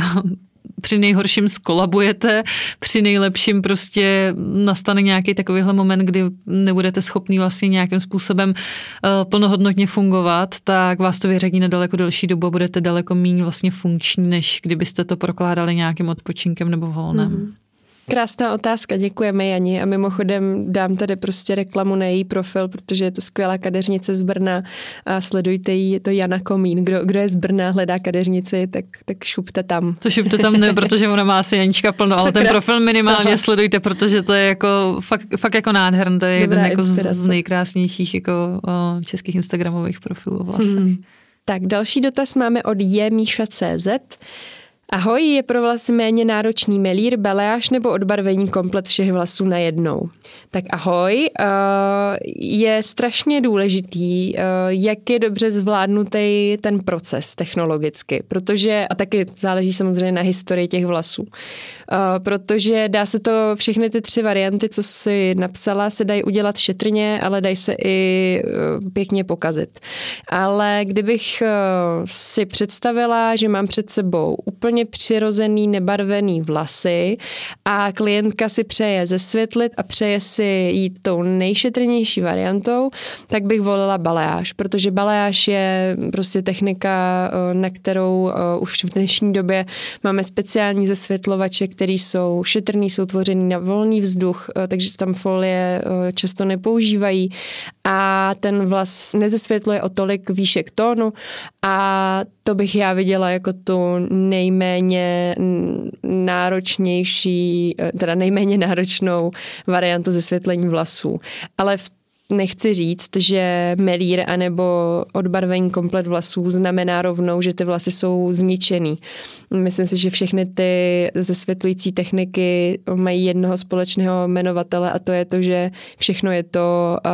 při nejhorším skolabujete, při nejlepším prostě nastane nějaký takovýhle moment, kdy nebudete schopný vlastně nějakým způsobem uh, plnohodnotně fungovat, tak vás to vyřadí na daleko delší dobu a budete daleko méně vlastně funkční, než kdybyste to prokládali nějakým odpočinkem nebo volnem. Mm-hmm. Krásná otázka, děkujeme Jani a mimochodem dám tady prostě reklamu na její profil, protože je to skvělá kadeřnice z Brna a sledujte ji, je to Jana Komín. Kdo, kdo je z Brna, hledá kadeřnici, tak, tak šupte tam. To šupte tam ne, protože ona má asi Janička plno, ale ten profil minimálně Aha. sledujte, protože to je jako fakt, fakt jako nádherný, to je Dobrá jeden jako z nejkrásnějších jako o, českých instagramových profilů vlastně. Hmm. Tak další dotaz máme od jemíša.cz. Ahoj, je pro vlasy méně náročný melír, beleáž nebo odbarvení komplet všech vlasů na jednou? Tak ahoj, eh, je strašně důležitý, eh, jak je dobře zvládnutý ten proces technologicky, protože, a taky záleží samozřejmě na historii těch vlasů, eh, protože dá se to, všechny ty tři varianty, co si napsala, se dají udělat šetrně, ale dají se i pěkně pokazit. Ale kdybych si představila, že mám před sebou úplně přirozený, nebarvený vlasy a klientka si přeje zesvětlit a přeje si jít tou nejšetrnější variantou, tak bych volila baleáž, protože baleáž je prostě technika, eh, na kterou eh, už v dnešní době máme speciální zesvětlovače, které jsou šetrný, jsou tvořený na volný vzduch, eh, takže se tam folie často nepoužívají a ten vlas nezesvětluje o tolik výšek tónu a to bych já viděla jako tu nejméně náročnější, teda nejméně náročnou variantu zesvětlení vlasů. Ale v nechci říct, že melír anebo odbarvení komplet vlasů znamená rovnou, že ty vlasy jsou zničený. Myslím si, že všechny ty zesvětlující techniky mají jednoho společného jmenovatele a to je to, že všechno je to uh,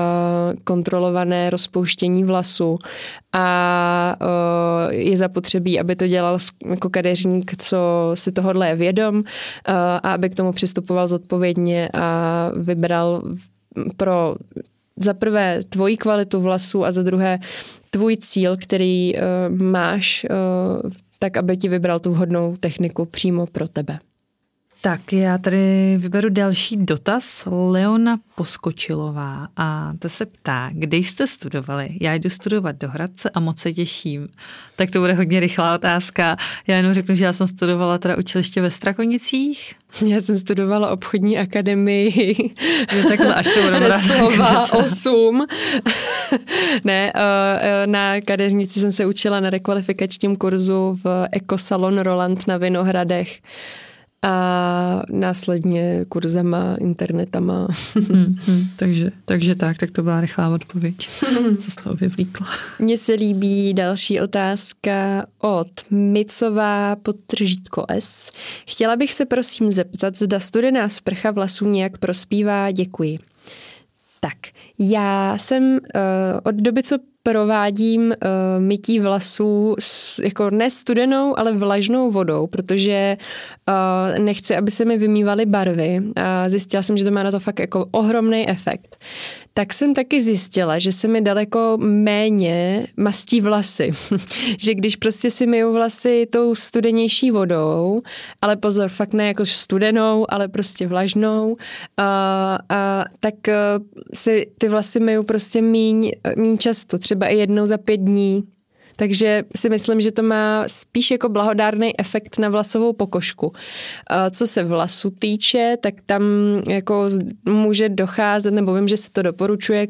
kontrolované rozpouštění vlasu a uh, je zapotřebí, aby to dělal jako kadeřník, co si tohohle je vědom uh, a aby k tomu přistupoval zodpovědně a vybral pro za prvé tvoji kvalitu vlasů a za druhé tvůj cíl, který uh, máš, uh, tak aby ti vybral tu vhodnou techniku přímo pro tebe. Tak já tady vyberu další dotaz. Leona Poskočilová a ta se ptá, kde jste studovali? Já jdu studovat do Hradce a moc se těším. Tak to bude hodně rychlá otázka. Já jenom řeknu, že já jsem studovala teda učiliště ve Strakonicích. Já jsem studovala obchodní akademii. Je takhle, až to budeme Slova 8. ne, eh, eh, na kadeřnici jsem se učila na rekvalifikačním kurzu v Ekosalon Roland na Vinohradech a následně kurzama, internetama. hmm, hmm, takže, takže tak, tak to byla rychlá odpověď, co z toho vyvlíkla. Mně se líbí další otázka od Micová podtržítko S. Chtěla bych se prosím zeptat, zda studená sprcha vlasů nějak prospívá. Děkuji. Tak, já jsem uh, od doby, co provádím uh, mytí vlasů s, jako ne studenou, ale vlažnou vodou, protože uh, nechci, aby se mi vymývaly barvy a zjistila jsem, že to má na to fakt jako ohromný efekt tak jsem taky zjistila, že se mi daleko méně mastí vlasy. že když prostě si myju vlasy tou studenější vodou, ale pozor, fakt ne jako studenou, ale prostě vlažnou, a, a, tak si ty vlasy myju prostě míň, míň často, třeba i jednou za pět dní, takže si myslím, že to má spíš jako blahodárný efekt na vlasovou pokožku. Co se vlasu týče, tak tam jako může docházet, nebo vím, že se to doporučuje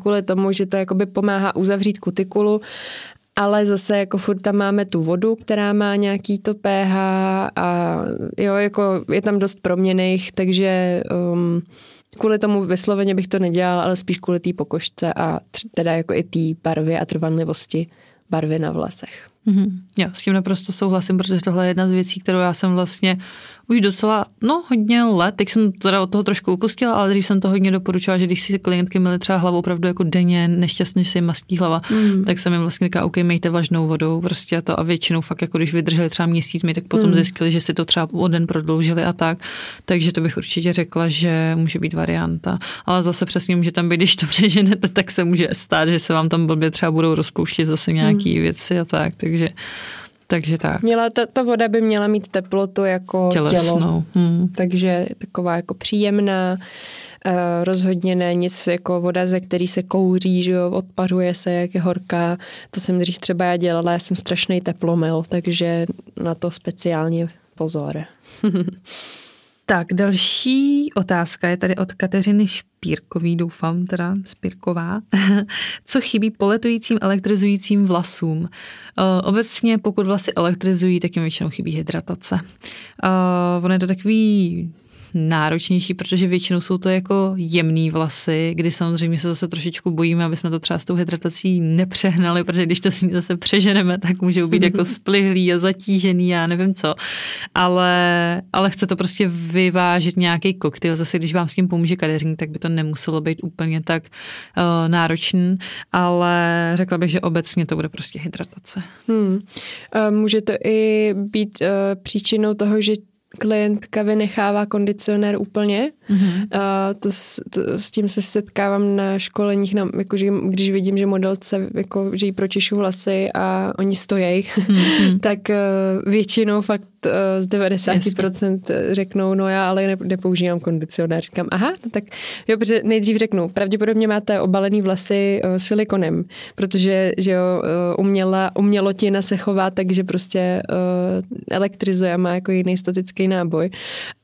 kvůli tomu, že to jakoby pomáhá uzavřít kutikulu ale zase jako furt tam máme tu vodu, která má nějaký to pH a jo, jako je tam dost proměných, takže um, kvůli tomu vysloveně bych to nedělala, ale spíš kvůli té pokožce a teda jako i té barvy a trvanlivosti barvy na vlasech. Mm-hmm. Já s tím naprosto souhlasím, protože tohle je jedna z věcí, kterou já jsem vlastně už docela, no hodně let, teď jsem teda od toho trošku upustila, ale dřív jsem to hodně doporučovala, že když si klientky měly třeba hlavu opravdu jako denně nešťastně si mastí hlava, mm. tak jsem jim vlastně říkala, OK, mějte vlažnou vodou prostě a to a většinou fakt jako když vydrželi třeba měsíc, mi tak potom mm. zjistili, že si to třeba o den prodloužili a tak, takže to bych určitě řekla, že může být varianta, ale zase přesně může tam být, když to přeženete, tak se může stát, že se vám tam blbě třeba budou rozpouštět zase nějaký mm. věci a tak, takže takže tak. Měla, ta, ta voda by měla mít teplotu jako Tělesnou. tělo. Hmm. Takže taková jako příjemná, uh, rozhodně ne nic jako voda, ze který se kouří, že jo, odpařuje se, jak je horká. To jsem dřív třeba já dělala, já jsem strašný teplomil, takže na to speciálně pozor. Tak, další otázka je tady od Kateřiny Špírkový, doufám, teda Spírková. Co chybí poletujícím elektrizujícím vlasům? Uh, obecně, pokud vlasy elektrizují, tak jim většinou chybí hydratace. Uh, on je to takový náročnější, protože většinou jsou to jako jemný vlasy, kdy samozřejmě se zase trošičku bojíme, aby jsme to třeba s tou hydratací nepřehnali, protože když to si zase přeženeme, tak můžou být jako splihlý a zatížený, já nevím co. Ale, ale chce to prostě vyvážit nějaký koktejl. Zase, když vám s tím pomůže kadeřník, tak by to nemuselo být úplně tak uh, náročný, ale řekla bych, že obecně to bude prostě hydratace. Hmm. Může to i být uh, příčinou toho, že klientka vynechává kondicionér úplně. Mm-hmm. A to, to, s tím se setkávám na školeních, na, jako, že, když vidím, že modelce, jako, že jí pročišu vlasy a oni stojí, mm-hmm. tak uh, většinou fakt z 90% Jasně. řeknou, no já ale ne, nepoužívám kondicionér. Říkám, aha, no tak jo, protože nejdřív řeknu, pravděpodobně máte obalený vlasy uh, silikonem, protože že jo, uh, uměla, umělotina se chová tak, že prostě uh, elektrizuje a má jako jiný statický náboj.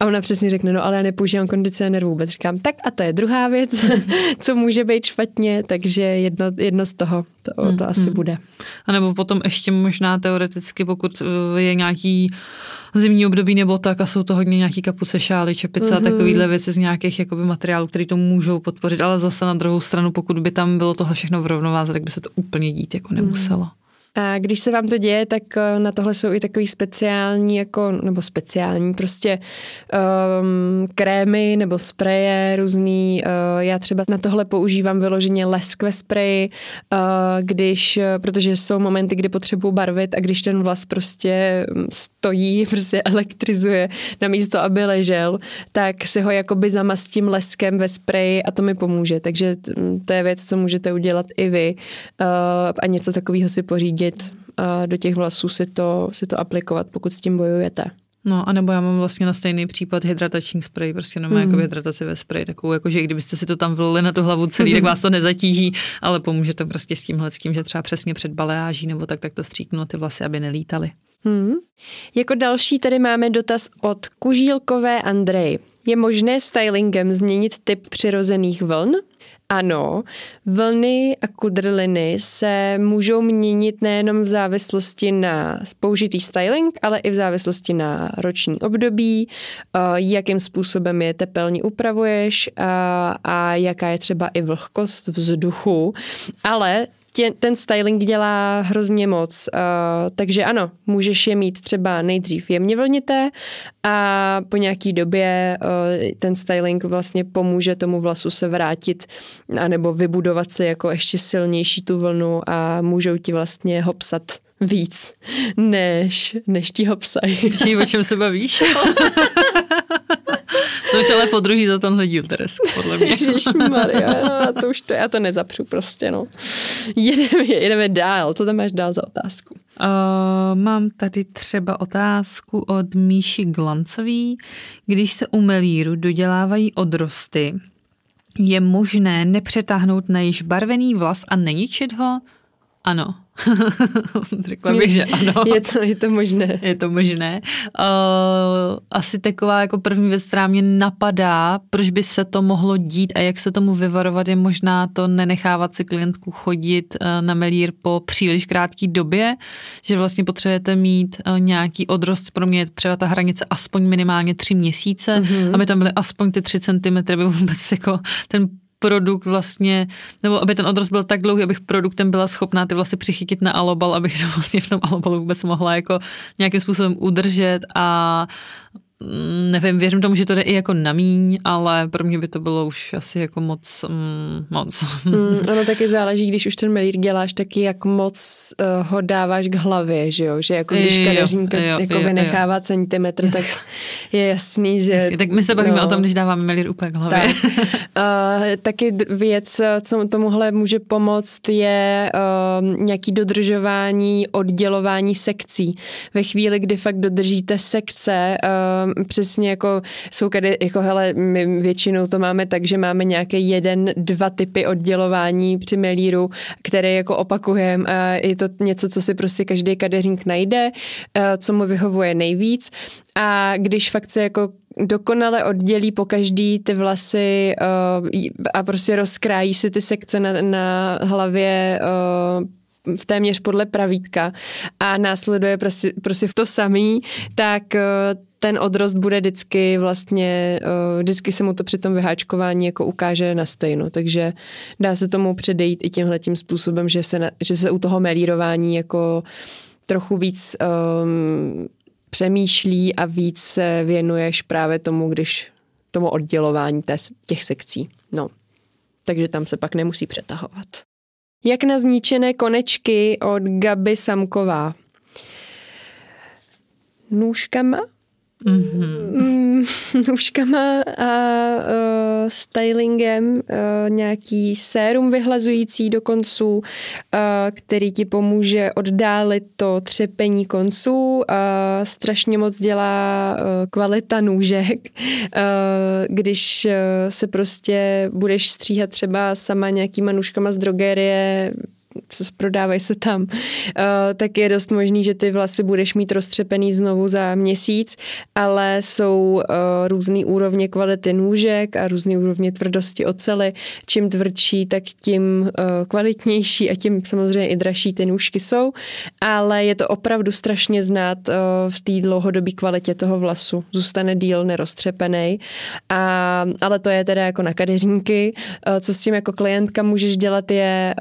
A ona přesně řekne, no ale já nepoužívám kondicionér vůbec. Říkám, tak a to je druhá věc, co může být špatně, takže jedno, jedno z toho to, to hmm, asi hmm. bude. A nebo potom ještě možná teoreticky, pokud je nějaký zimní období nebo tak a jsou to hodně nějaký kapuce, šály, čepice mm-hmm. a mhm. takovýhle věci z nějakých jakoby materiálů, které to můžou podpořit, ale zase na druhou stranu, pokud by tam bylo tohle všechno v rovnováze, tak by se to úplně dít jako nemuselo. Mm. A když se vám to děje, tak eh, na tohle jsou i takový speciální, jako, nebo speciální, prostě um, krémy nebo spreje různý. Uh, já třeba na tohle používám vyloženě lesk ve spreji, uh, když, protože jsou momenty, kdy potřebuji barvit a když ten vlas prostě mm, stojí, prostě elektrizuje na místo, aby ležel, tak si ho jakoby zamastím leskem ve spreji a to mi pomůže. Takže to je věc, co můžete udělat i vy uh, a něco takového si pořídit vidět a do těch vlasů si to, si to aplikovat, pokud s tím bojujete. No, anebo já mám vlastně na stejný případ hydratační spray, prostě nemá mm. jako hydrataci ve spray, takovou jako, že i kdybyste si to tam vlili na tu hlavu celý, mm. tak vás to nezatíží, ale pomůže to prostě s tímhle, s tím, že třeba přesně před baleáží nebo tak, tak to stříknu ty vlasy, aby nelítaly. Hmm. Jako další tady máme dotaz od Kužílkové Andrej. Je možné stylingem změnit typ přirozených vln? Ano, vlny a kudrliny se můžou měnit nejenom v závislosti na použitý styling, ale i v závislosti na roční období, eh, jakým způsobem je tepelně upravuješ a, a jaká je třeba i vlhkost vzduchu. Ale tě, ten styling dělá hrozně moc. Uh, takže ano, můžeš je mít třeba nejdřív jemně vlnité a po nějaký době uh, ten styling vlastně pomůže tomu vlasu se vrátit anebo vybudovat se jako ještě silnější tu vlnu a můžou ti vlastně hopsat víc, než, než ti hopsají. Víš, o čem se bavíš? to už ale po druhý za tenhle díl, Teresko, podle mě. Maria, no, to už to, já to nezapřu prostě, no. Jedeme, jedeme dál. Co tam máš dál za otázku? Uh, mám tady třeba otázku od Míši Glancový. Když se u melíru dodělávají odrosty, je možné nepřetáhnout na již barvený vlas a neničit ho? Ano. Řekla bych, že ano. Je to, je to možné. Je to možné. Uh, asi taková jako první věc, která mě napadá, proč by se to mohlo dít a jak se tomu vyvarovat, je možná to nenechávat si klientku chodit uh, na melír po příliš krátké době, že vlastně potřebujete mít uh, nějaký odrost, pro mě je třeba ta hranice aspoň minimálně tři měsíce, mm-hmm. aby tam byly aspoň ty tři centimetry, aby vůbec jako ten produkt vlastně, nebo aby ten odrost byl tak dlouhý, abych produktem byla schopná ty vlastně přichytit na alobal, abych to vlastně v tom alobalu vůbec mohla jako nějakým způsobem udržet a nevím, věřím tomu, že to jde i jako na míň, ale pro mě by to bylo už asi jako moc, mm, moc. Mm, ono taky záleží, když už ten melír děláš, taky jak moc uh, ho dáváš k hlavě, že jo, že jako když kadeřínka jako vynechává centimetr, tak je jasný, že... Jasný, tak my se bavíme no, o tom, když dáváme melír úplně k hlavě. Tak. uh, taky věc, co tomuhle může pomoct, je uh, nějaký dodržování, oddělování sekcí. Ve chvíli, kdy fakt dodržíte sekce, uh, přesně jako, jsou kady, jako hele, my většinou to máme tak, že máme nějaké jeden, dva typy oddělování při melíru, které jako opakujeme a je to něco, co si prostě každý kadeřník najde, co mu vyhovuje nejvíc. A když fakt se jako dokonale oddělí po každý ty vlasy uh, a prostě rozkrájí si ty sekce na, na hlavě uh, téměř podle pravítka a následuje prostě, prostě v to samý, tak uh, ten odrost bude vždycky vlastně, vždycky se mu to při tom vyháčkování jako ukáže na stejno, takže dá se tomu předejít i tímhle tím způsobem, že se, na, že se u toho melírování jako trochu víc um, přemýšlí a víc se věnuješ právě tomu, když tomu oddělování těch sekcí. No, takže tam se pak nemusí přetahovat. Jak na zničené konečky od Gaby Samková. Nůžkama mm-hmm. nůžkama a uh, stylingem, uh, nějaký sérum vyhlazující do konců, uh, který ti pomůže oddálit to třepení konců. Uh, strašně moc dělá uh, kvalita nůžek. Uh, když uh, se prostě budeš stříhat třeba sama nějakýma nůžkama z drogerie, prodávají se tam, uh, tak je dost možný, že ty vlasy budeš mít roztřepený znovu za měsíc, ale jsou uh, různé úrovně kvality nůžek a různé úrovně tvrdosti ocely. Čím tvrdší, tak tím uh, kvalitnější a tím samozřejmě i dražší ty nůžky jsou, ale je to opravdu strašně znát v té dlouhodobé kvalitě toho vlasu. Zůstane díl neroztřepený, a, ale to je teda jako na kadeřínky. Uh, co s tím jako klientka můžeš dělat je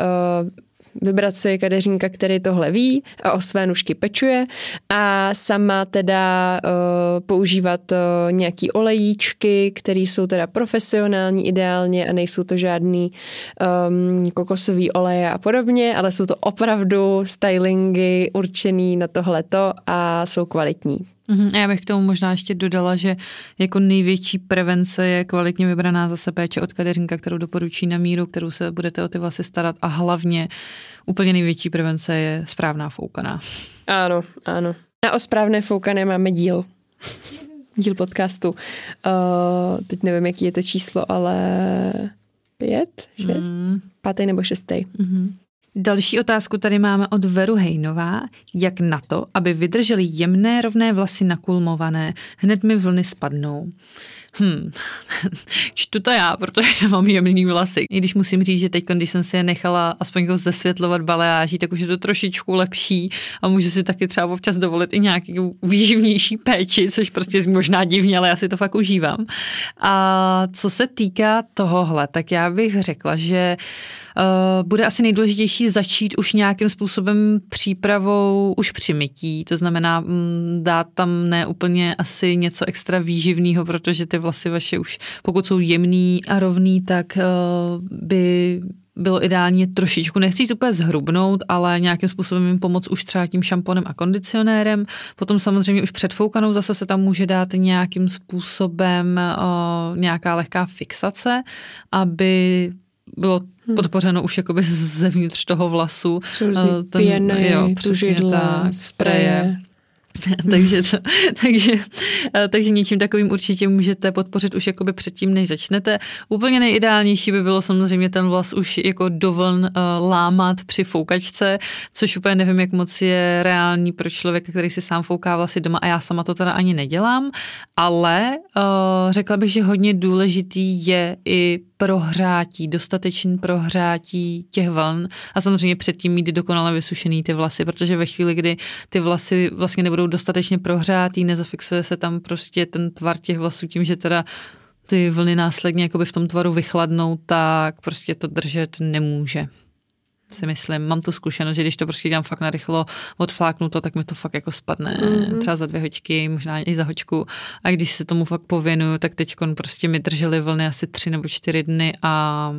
vybrat si kadeřínka, který tohle ví a o své nůžky pečuje a sama teda uh, používat uh, nějaký olejíčky, které jsou teda profesionální ideálně a nejsou to žádný um, kokosový oleje a podobně, ale jsou to opravdu stylingy určený na tohleto a jsou kvalitní. Mm-hmm. Já bych k tomu možná ještě dodala, že jako největší prevence je kvalitně vybraná zase péče od kadeřinka, kterou doporučí na míru, kterou se budete o ty vlasy starat a hlavně úplně největší prevence je správná foukaná. Ano, ano. A o správné foukané máme díl. díl podcastu. Uh, teď nevím, jaký je to číslo, ale pět, šest, mm. pátý nebo šestý. Mm-hmm. Další otázku tady máme od Veru Hejnová. Jak na to, aby vydržely jemné rovné vlasy nakulmované, hned mi vlny spadnou. Hm, čtu to já, protože mám jemný vlasy. I když musím říct, že teď, když jsem si je nechala aspoň jako zesvětlovat baleáží, tak už je to trošičku lepší a můžu si taky třeba občas dovolit i nějaký výživnější péči, což prostě možná divně, ale já si to fakt užívám. A co se týká tohohle, tak já bych řekla, že uh, bude asi nejdůležitější začít už nějakým způsobem přípravou už při mytí, to znamená mm, dát tam ne úplně asi něco extra výživného, protože ty vlasy vaše už, pokud jsou jemný a rovný, tak uh, by bylo ideálně trošičku, nechci úplně zhrubnout, ale nějakým způsobem jim pomoct už třeba tím šamponem a kondicionérem. Potom samozřejmě už předfoukanou zase se tam může dát nějakým způsobem uh, nějaká lehká fixace, aby bylo hmm. podpořeno už jakoby zevnitř toho vlasu. Ten, pěny, jo, přesně tak, spreje. takže, to, takže, eh, takže něčím takovým určitě můžete podpořit už jakoby předtím, než začnete. Úplně nejideálnější by bylo samozřejmě ten vlas už jako dovln uh, lámat při foukačce, což úplně nevím, jak moc je reální pro člověka, který si sám fouká vlasy doma a já sama to teda ani nedělám, ale uh, řekla bych, že hodně důležitý je i prohřátí, dostatečný prohřátí těch vln a samozřejmě předtím mít dokonale vysušený ty vlasy, protože ve chvíli, kdy ty vlasy vlastně nebudou dostatečně prohřátý, nezafixuje se tam prostě ten tvar těch vlasů tím, že teda ty vlny následně jakoby v tom tvaru vychladnou, tak prostě to držet nemůže si myslím. Mám tu zkušenost, že když to prostě dělám fakt narychlo, odfláknu to, tak mi to fakt jako spadne mm-hmm. třeba za dvě hoďky, možná i za hoďku. A když se tomu fakt pověnuju, tak teď prostě mi držely vlny asi tři nebo čtyři dny a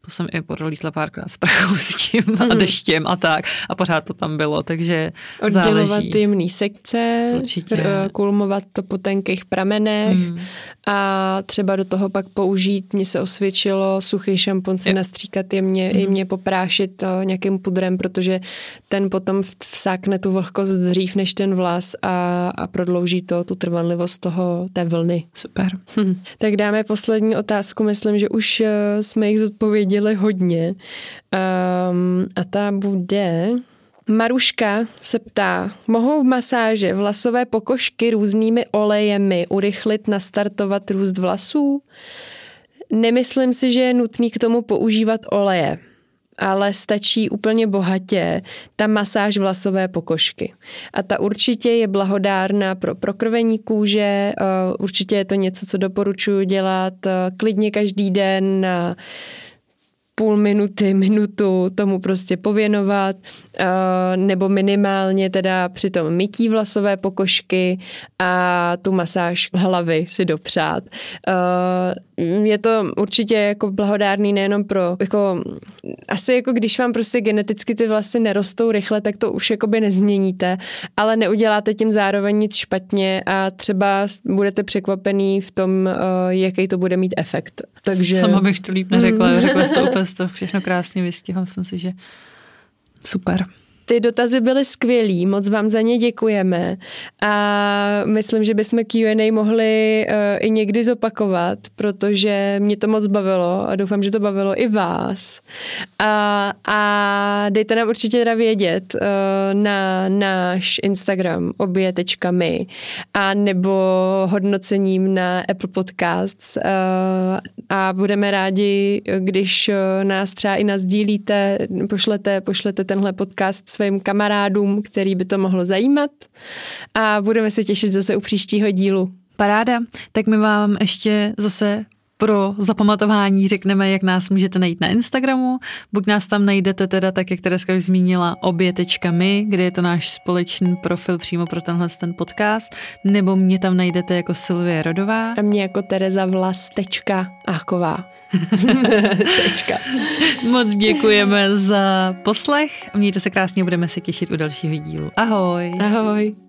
to jsem i prolítla párkrát s prachou s tím mm-hmm. a mhm. deštěm a tak. A pořád to tam bylo, takže Oddělovat záleží. jemný sekce, Určitě. kulmovat to po tenkých pramenech mm. a třeba do toho pak použít, mně se osvědčilo suchý šampon se nastříkat jemně, mm. jemně poprášit nějakým pudrem, protože ten potom vsákne tu vlhkost dřív než ten vlas a, a prodlouží to tu trvanlivost toho té vlny. Super. Hm. Tak dáme poslední otázku. Myslím, že už uh, jsme jich zodpověděli hodně. Um, a ta bude... Maruška se ptá, mohou v masáže vlasové pokožky různými olejemi urychlit, nastartovat růst vlasů? Nemyslím si, že je nutný k tomu používat oleje, ale stačí úplně bohatě ta masáž vlasové pokožky. A ta určitě je blahodárná pro prokrvení kůže, eh, určitě je to něco, co doporučuji dělat eh, klidně každý den na půl minuty, minutu tomu prostě pověnovat, eh, nebo minimálně teda při tom mytí vlasové pokožky a tu masáž hlavy si dopřát. Eh, je to určitě jako blahodárný nejenom pro, jako, asi jako když vám prostě geneticky ty vlasy nerostou rychle, tak to už jakoby nezměníte, ale neuděláte tím zároveň nic špatně a třeba budete překvapený v tom, eh, jaký to bude mít efekt. Takže... Sama bych to líp neřekla, řekla jsi to úplně to všechno krásně vystihla, myslím si, že super. Ty dotazy byly skvělý, moc vám za ně děkujeme a myslím, že bychom Q&A mohli uh, i někdy zopakovat, protože mě to moc bavilo a doufám, že to bavilo i vás. A, a dejte nám určitě teda vědět uh, na náš Instagram obě.my a nebo hodnocením na Apple Podcasts uh, a budeme rádi, když nás třeba i nazdílíte, pošlete, pošlete tenhle podcast svým kamarádům, který by to mohlo zajímat a budeme se těšit zase u příštího dílu. Paráda, tak my vám ještě zase pro zapamatování řekneme, jak nás můžete najít na Instagramu. Buď nás tam najdete teda, tak jak Tereska už zmínila, obě.my, kde je to náš společný profil přímo pro tenhle ten podcast, nebo mě tam najdete jako Silvie Rodová. A mě jako Tereza Vlas. Áková. Moc děkujeme za poslech. Mějte se krásně, budeme se těšit u dalšího dílu. Ahoj. Ahoj.